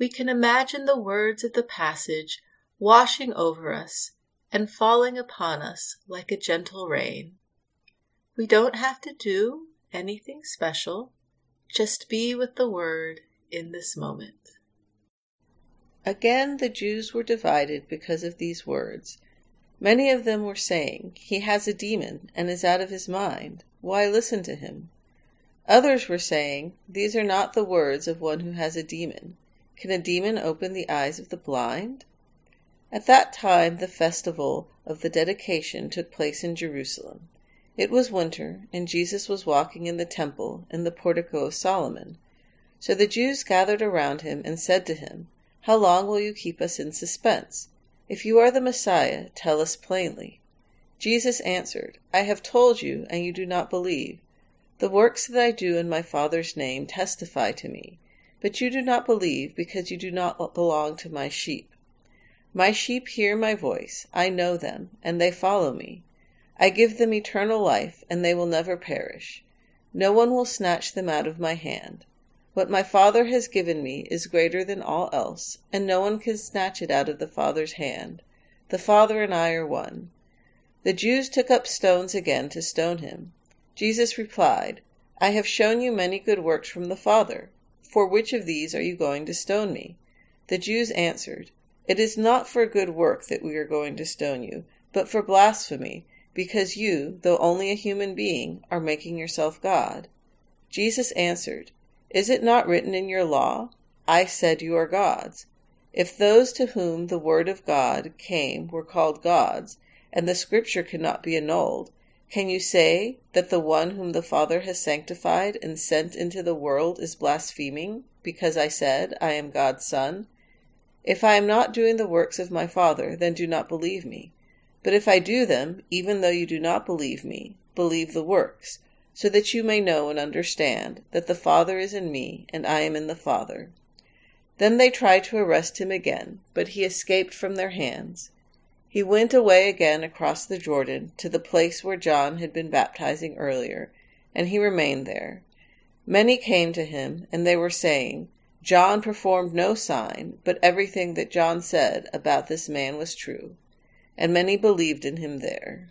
we can imagine the words of the passage washing over us and falling upon us like a gentle rain. We don't have to do anything special, just be with the word in this moment. Again, the Jews were divided because of these words. Many of them were saying, He has a demon and is out of his mind. Why listen to him? Others were saying, These are not the words of one who has a demon. Can a demon open the eyes of the blind? At that time the festival of the dedication took place in Jerusalem. It was winter, and Jesus was walking in the temple in the portico of Solomon. So the Jews gathered around him and said to him, How long will you keep us in suspense? If you are the Messiah, tell us plainly. Jesus answered, I have told you, and you do not believe. The works that I do in my Father's name testify to me but you do not believe because you do not belong to my sheep. My sheep hear my voice, I know them, and they follow me. I give them eternal life, and they will never perish. No one will snatch them out of my hand. What my Father has given me is greater than all else, and no one can snatch it out of the Father's hand. The Father and I are one. The Jews took up stones again to stone him. Jesus replied, I have shown you many good works from the Father. For which of these are you going to stone me? The Jews answered, It is not for a good work that we are going to stone you, but for blasphemy, because you, though only a human being, are making yourself God. Jesus answered, Is it not written in your law, I said you are gods? If those to whom the word of God came were called gods, and the scripture cannot be annulled, can you say that the one whom the Father has sanctified and sent into the world is blaspheming, because I said, I am God's Son? If I am not doing the works of my Father, then do not believe me. But if I do them, even though you do not believe me, believe the works, so that you may know and understand that the Father is in me, and I am in the Father. Then they tried to arrest him again, but he escaped from their hands. He went away again across the Jordan to the place where John had been baptizing earlier, and he remained there. Many came to him, and they were saying, John performed no sign, but everything that John said about this man was true. And many believed in him there.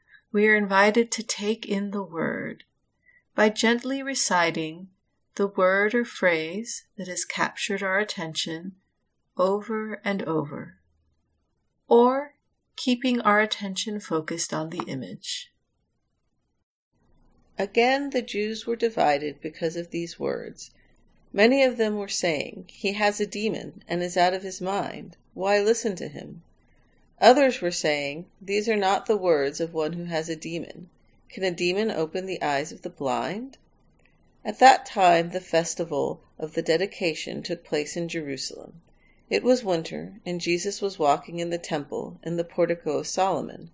we are invited to take in the word by gently reciting the word or phrase that has captured our attention over and over, or keeping our attention focused on the image. Again, the Jews were divided because of these words. Many of them were saying, He has a demon and is out of his mind. Why listen to him? Others were saying, These are not the words of one who has a demon. Can a demon open the eyes of the blind? At that time the festival of the dedication took place in Jerusalem. It was winter, and Jesus was walking in the temple in the portico of Solomon.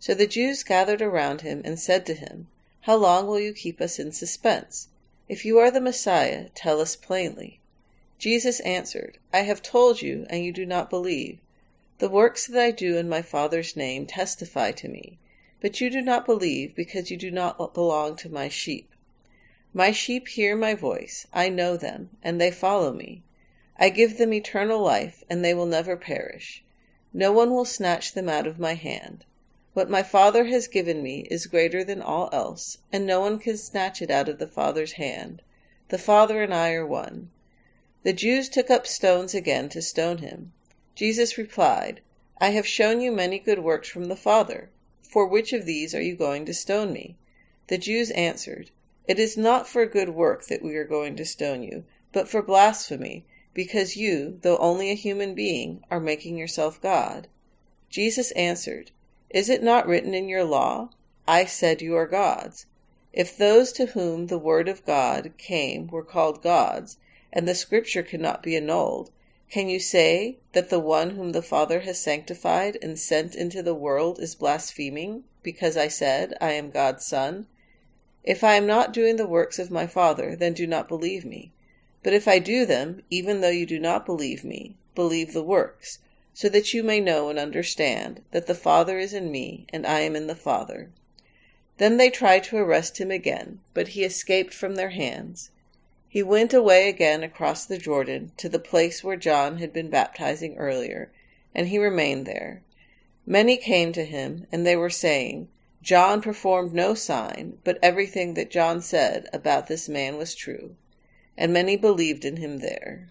So the Jews gathered around him and said to him, How long will you keep us in suspense? If you are the Messiah, tell us plainly. Jesus answered, I have told you, and you do not believe. The works that I do in my Father's name testify to me, but you do not believe because you do not belong to my sheep. My sheep hear my voice, I know them, and they follow me. I give them eternal life, and they will never perish. No one will snatch them out of my hand. What my Father has given me is greater than all else, and no one can snatch it out of the Father's hand. The Father and I are one. The Jews took up stones again to stone him. Jesus replied, I have shown you many good works from the Father. For which of these are you going to stone me? The Jews answered, It is not for a good work that we are going to stone you, but for blasphemy, because you, though only a human being, are making yourself God. Jesus answered, Is it not written in your law, I said you are gods? If those to whom the word of God came were called gods, and the scripture cannot be annulled, can you say that the one whom the Father has sanctified and sent into the world is blaspheming, because I said, I am God's Son? If I am not doing the works of my Father, then do not believe me. But if I do them, even though you do not believe me, believe the works, so that you may know and understand that the Father is in me, and I am in the Father. Then they tried to arrest him again, but he escaped from their hands. He went away again across the Jordan to the place where John had been baptizing earlier, and he remained there. Many came to him, and they were saying, John performed no sign, but everything that John said about this man was true. And many believed in him there.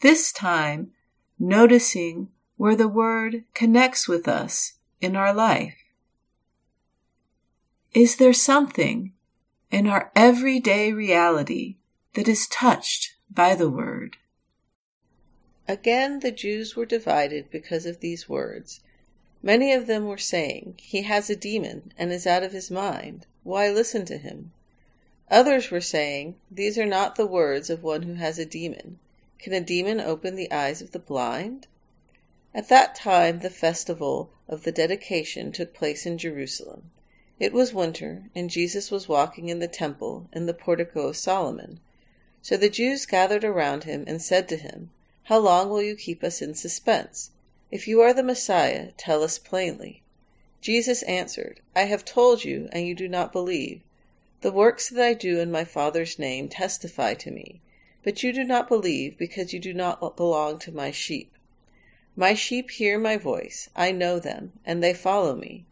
This time, noticing where the word connects with us in our life. Is there something in our everyday reality that is touched by the word? Again, the Jews were divided because of these words. Many of them were saying, He has a demon and is out of his mind. Why listen to him? Others were saying, These are not the words of one who has a demon. Can a demon open the eyes of the blind? At that time the festival of the dedication took place in Jerusalem. It was winter, and Jesus was walking in the temple in the portico of Solomon. So the Jews gathered around him and said to him, how long will you keep us in suspense? If you are the Messiah, tell us plainly. Jesus answered, I have told you, and you do not believe. The works that I do in my Father's name testify to me, but you do not believe because you do not belong to my sheep. My sheep hear my voice, I know them, and they follow me.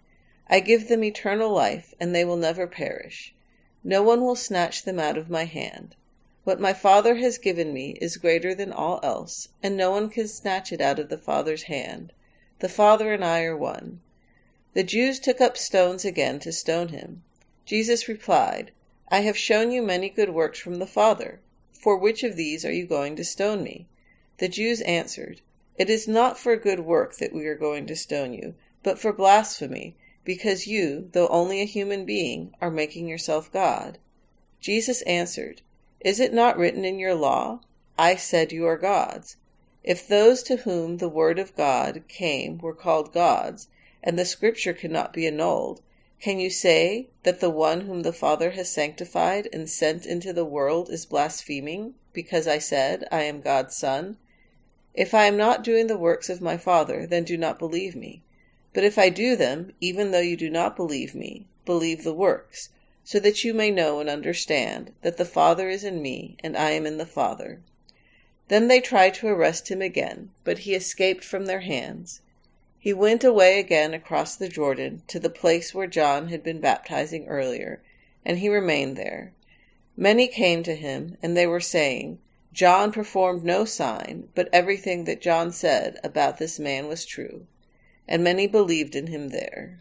I give them eternal life, and they will never perish. No one will snatch them out of my hand. What my Father has given me is greater than all else, and no one can snatch it out of the Father's hand. The Father and I are one. The Jews took up stones again to stone him. Jesus replied, I have shown you many good works from the Father. For which of these are you going to stone me? The Jews answered, It is not for good work that we are going to stone you, but for blasphemy, because you, though only a human being, are making yourself God. Jesus answered, is it not written in your law, I said you are gods? If those to whom the word of God came were called gods, and the scripture cannot be annulled, can you say that the one whom the Father has sanctified and sent into the world is blaspheming, because I said, I am God's Son? If I am not doing the works of my Father, then do not believe me. But if I do them, even though you do not believe me, believe the works, so that you may know and understand that the Father is in me and I am in the Father. Then they tried to arrest him again, but he escaped from their hands. He went away again across the Jordan to the place where John had been baptizing earlier, and he remained there. Many came to him, and they were saying, John performed no sign, but everything that John said about this man was true. And many believed in him there.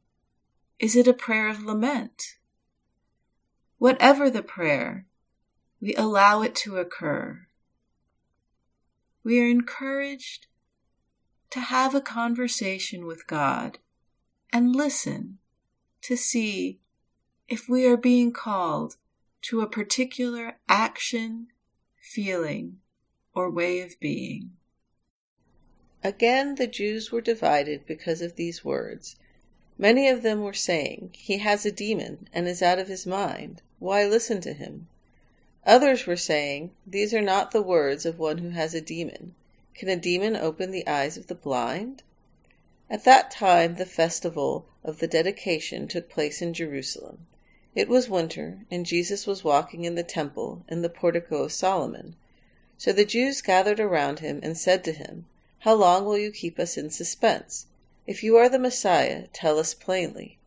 Is it a prayer of lament? Whatever the prayer, we allow it to occur. We are encouraged to have a conversation with God and listen to see if we are being called to a particular action, feeling, or way of being. Again, the Jews were divided because of these words. Many of them were saying, He has a demon and is out of his mind. Why listen to him? Others were saying, These are not the words of one who has a demon. Can a demon open the eyes of the blind? At that time the festival of the dedication took place in Jerusalem. It was winter, and Jesus was walking in the temple in the portico of Solomon. So the Jews gathered around him and said to him, How long will you keep us in suspense? If you are the Messiah, tell us plainly.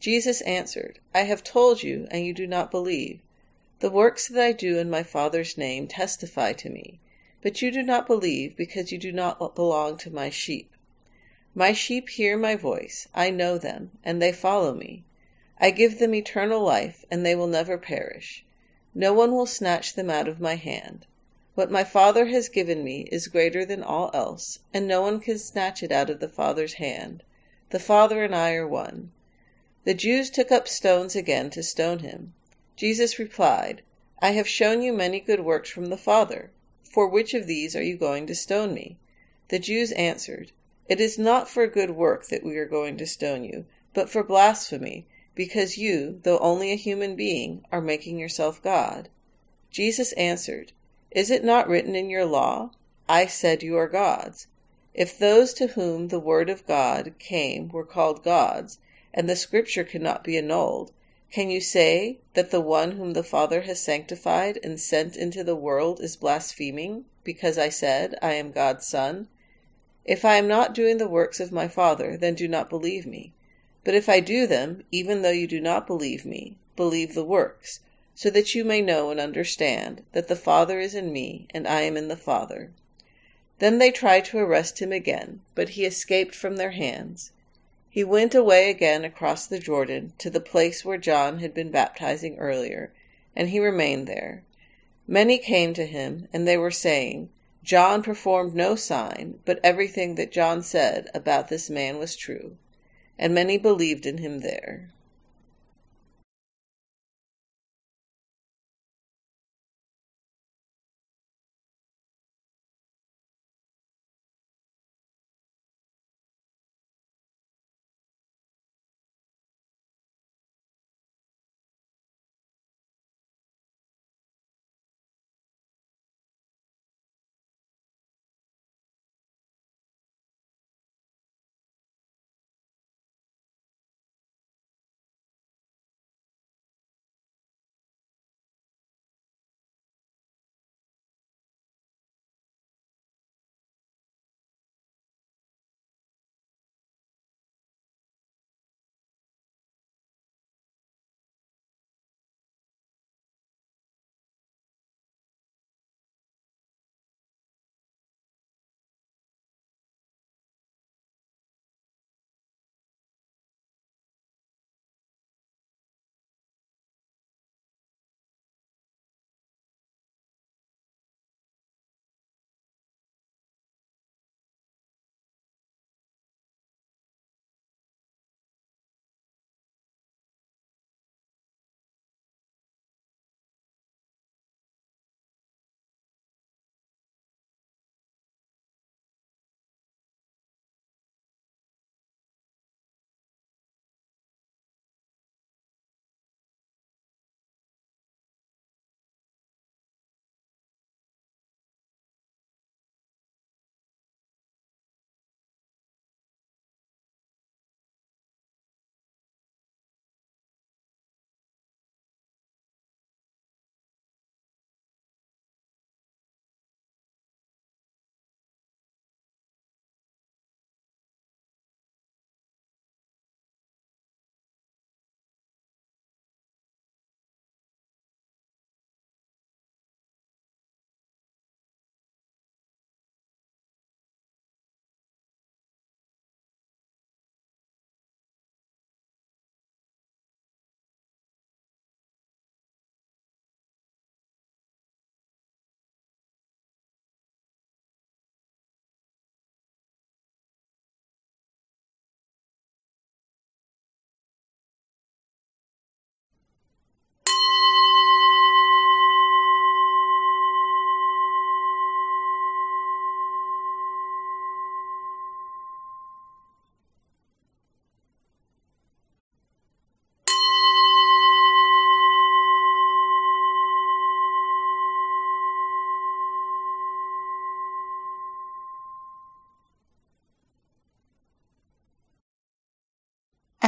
Jesus answered, I have told you, and you do not believe. The works that I do in my Father's name testify to me, but you do not believe because you do not belong to my sheep. My sheep hear my voice, I know them, and they follow me. I give them eternal life, and they will never perish. No one will snatch them out of my hand. What my Father has given me is greater than all else, and no one can snatch it out of the Father's hand. The Father and I are one. The Jews took up stones again to stone him. Jesus replied, I have shown you many good works from the Father. For which of these are you going to stone me? The Jews answered, It is not for good work that we are going to stone you, but for blasphemy, because you, though only a human being, are making yourself God. Jesus answered, Is it not written in your law, I said you are gods? If those to whom the word of God came were called gods, and the scripture cannot be annulled, can you say that the one whom the Father has sanctified and sent into the world is blaspheming, because I said, I am God's Son? If I am not doing the works of my Father, then do not believe me. But if I do them, even though you do not believe me, believe the works, so that you may know and understand that the Father is in me, and I am in the Father. Then they tried to arrest him again, but he escaped from their hands. He went away again across the Jordan to the place where John had been baptizing earlier, and he remained there. Many came to him, and they were saying, John performed no sign, but everything that John said about this man was true. And many believed in him there.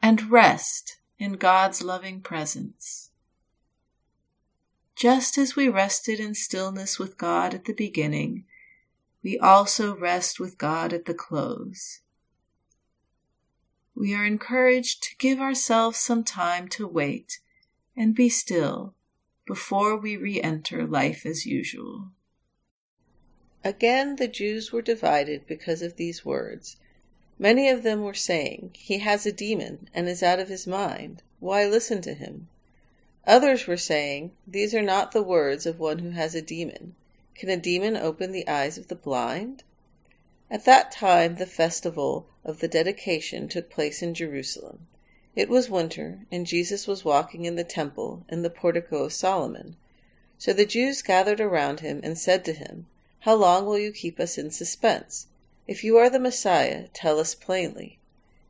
and rest in God's loving presence. Just as we rested in stillness with God at the beginning, we also rest with God at the close we are encouraged to give ourselves some time to wait and be still before we re enter life as usual. Again, the Jews were divided because of these words. Many of them were saying, He has a demon and is out of his mind. Why listen to him? Others were saying, These are not the words of one who has a demon. Can a demon open the eyes of the blind? At that time the festival of the dedication took place in Jerusalem. It was winter, and Jesus was walking in the temple in the portico of Solomon. So the Jews gathered around him and said to him, How long will you keep us in suspense? If you are the Messiah, tell us plainly.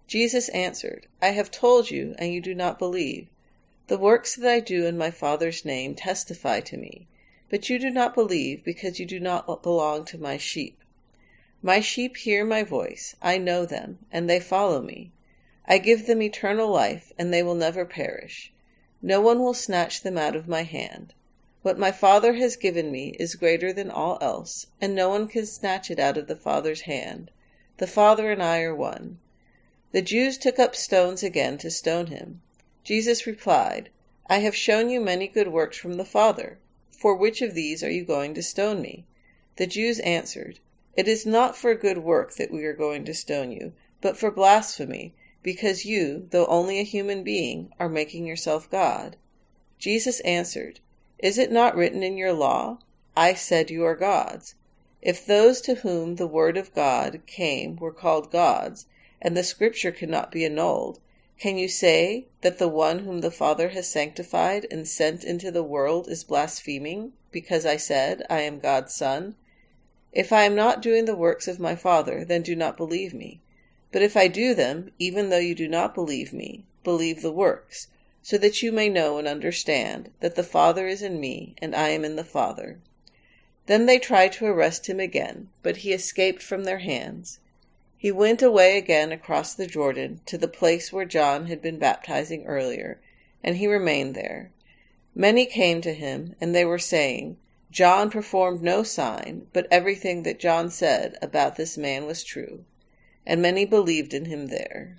Jesus answered, I have told you, and you do not believe. The works that I do in my Father's name testify to me, but you do not believe because you do not belong to my sheep. My sheep hear my voice, I know them, and they follow me. I give them eternal life, and they will never perish. No one will snatch them out of my hand. What my Father has given me is greater than all else, and no one can snatch it out of the Father's hand. The Father and I are one. The Jews took up stones again to stone him. Jesus replied, I have shown you many good works from the Father. For which of these are you going to stone me? The Jews answered, it is not for good work that we are going to stone you, but for blasphemy, because you, though only a human being, are making yourself God. Jesus answered, Is it not written in your law, I said you are gods? If those to whom the word of God came were called gods, and the scripture cannot be annulled, can you say that the one whom the Father has sanctified and sent into the world is blaspheming, because I said, I am God's Son? If I am not doing the works of my Father, then do not believe me. But if I do them, even though you do not believe me, believe the works, so that you may know and understand that the Father is in me and I am in the Father. Then they tried to arrest him again, but he escaped from their hands. He went away again across the Jordan to the place where John had been baptizing earlier, and he remained there. Many came to him, and they were saying, John performed no sign, but everything that John said about this man was true, and many believed in him there.